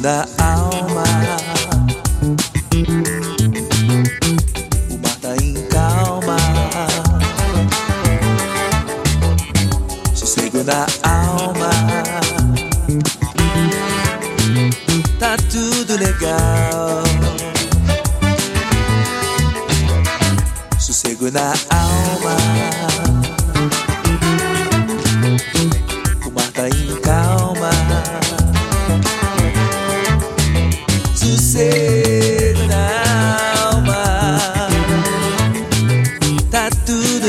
da alma. O mar tá em calma. Sossego na alma. Tá tudo legal. Sossego na alma.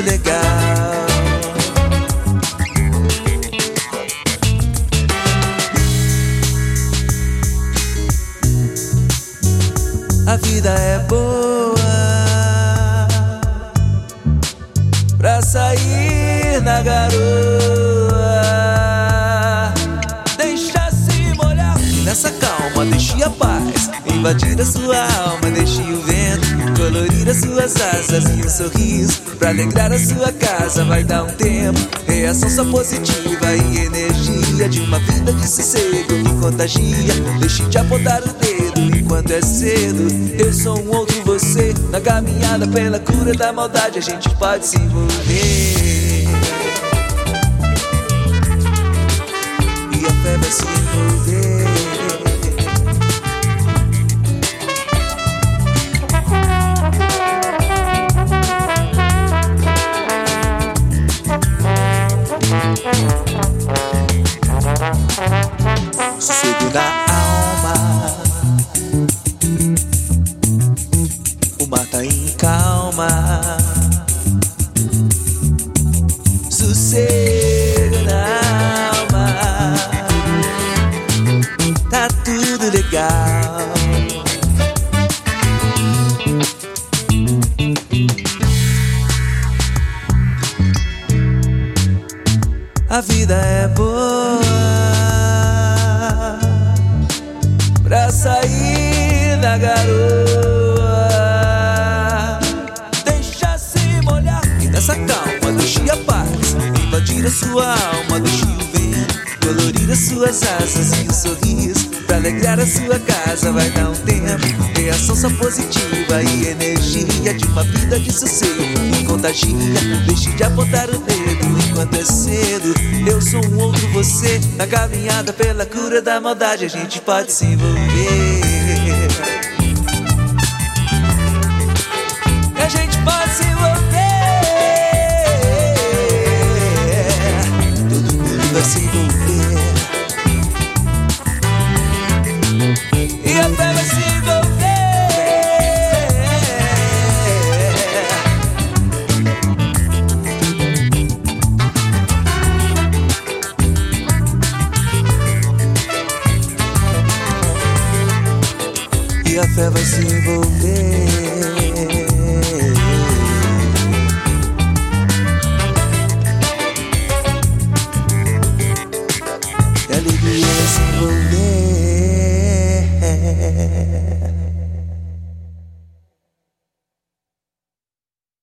Legal. A vida é boa pra sair na garoa. Deixa se molhar e nessa calma deixe a paz invadir a sua alma. Deixe o colorir as suas asas e um sorriso pra alegrar a sua casa. Vai dar um tempo, reação só positiva e energia de uma vida de sossego que contagia. Deixe de apontar o dedo enquanto é cedo. Eu sou um outro você na caminhada pela cura da maldade. A gente pode se envolver. E a fé vai se envolver. Sossego na alma. Tá tudo legal. A vida é boa pra sair da garoa. Sua alma. Deixe o vento colorir as suas asas e um sorriso pra alegrar a sua casa. Vai dar um tempo, reação só positiva e energia de uma vida de sossego que contagia. Deixe de apontar o dedo enquanto é cedo. Eu sou um outro você na caminhada pela cura da maldade. A gente pode se envolver. A gente pode se envolver. a fé vai se envolver.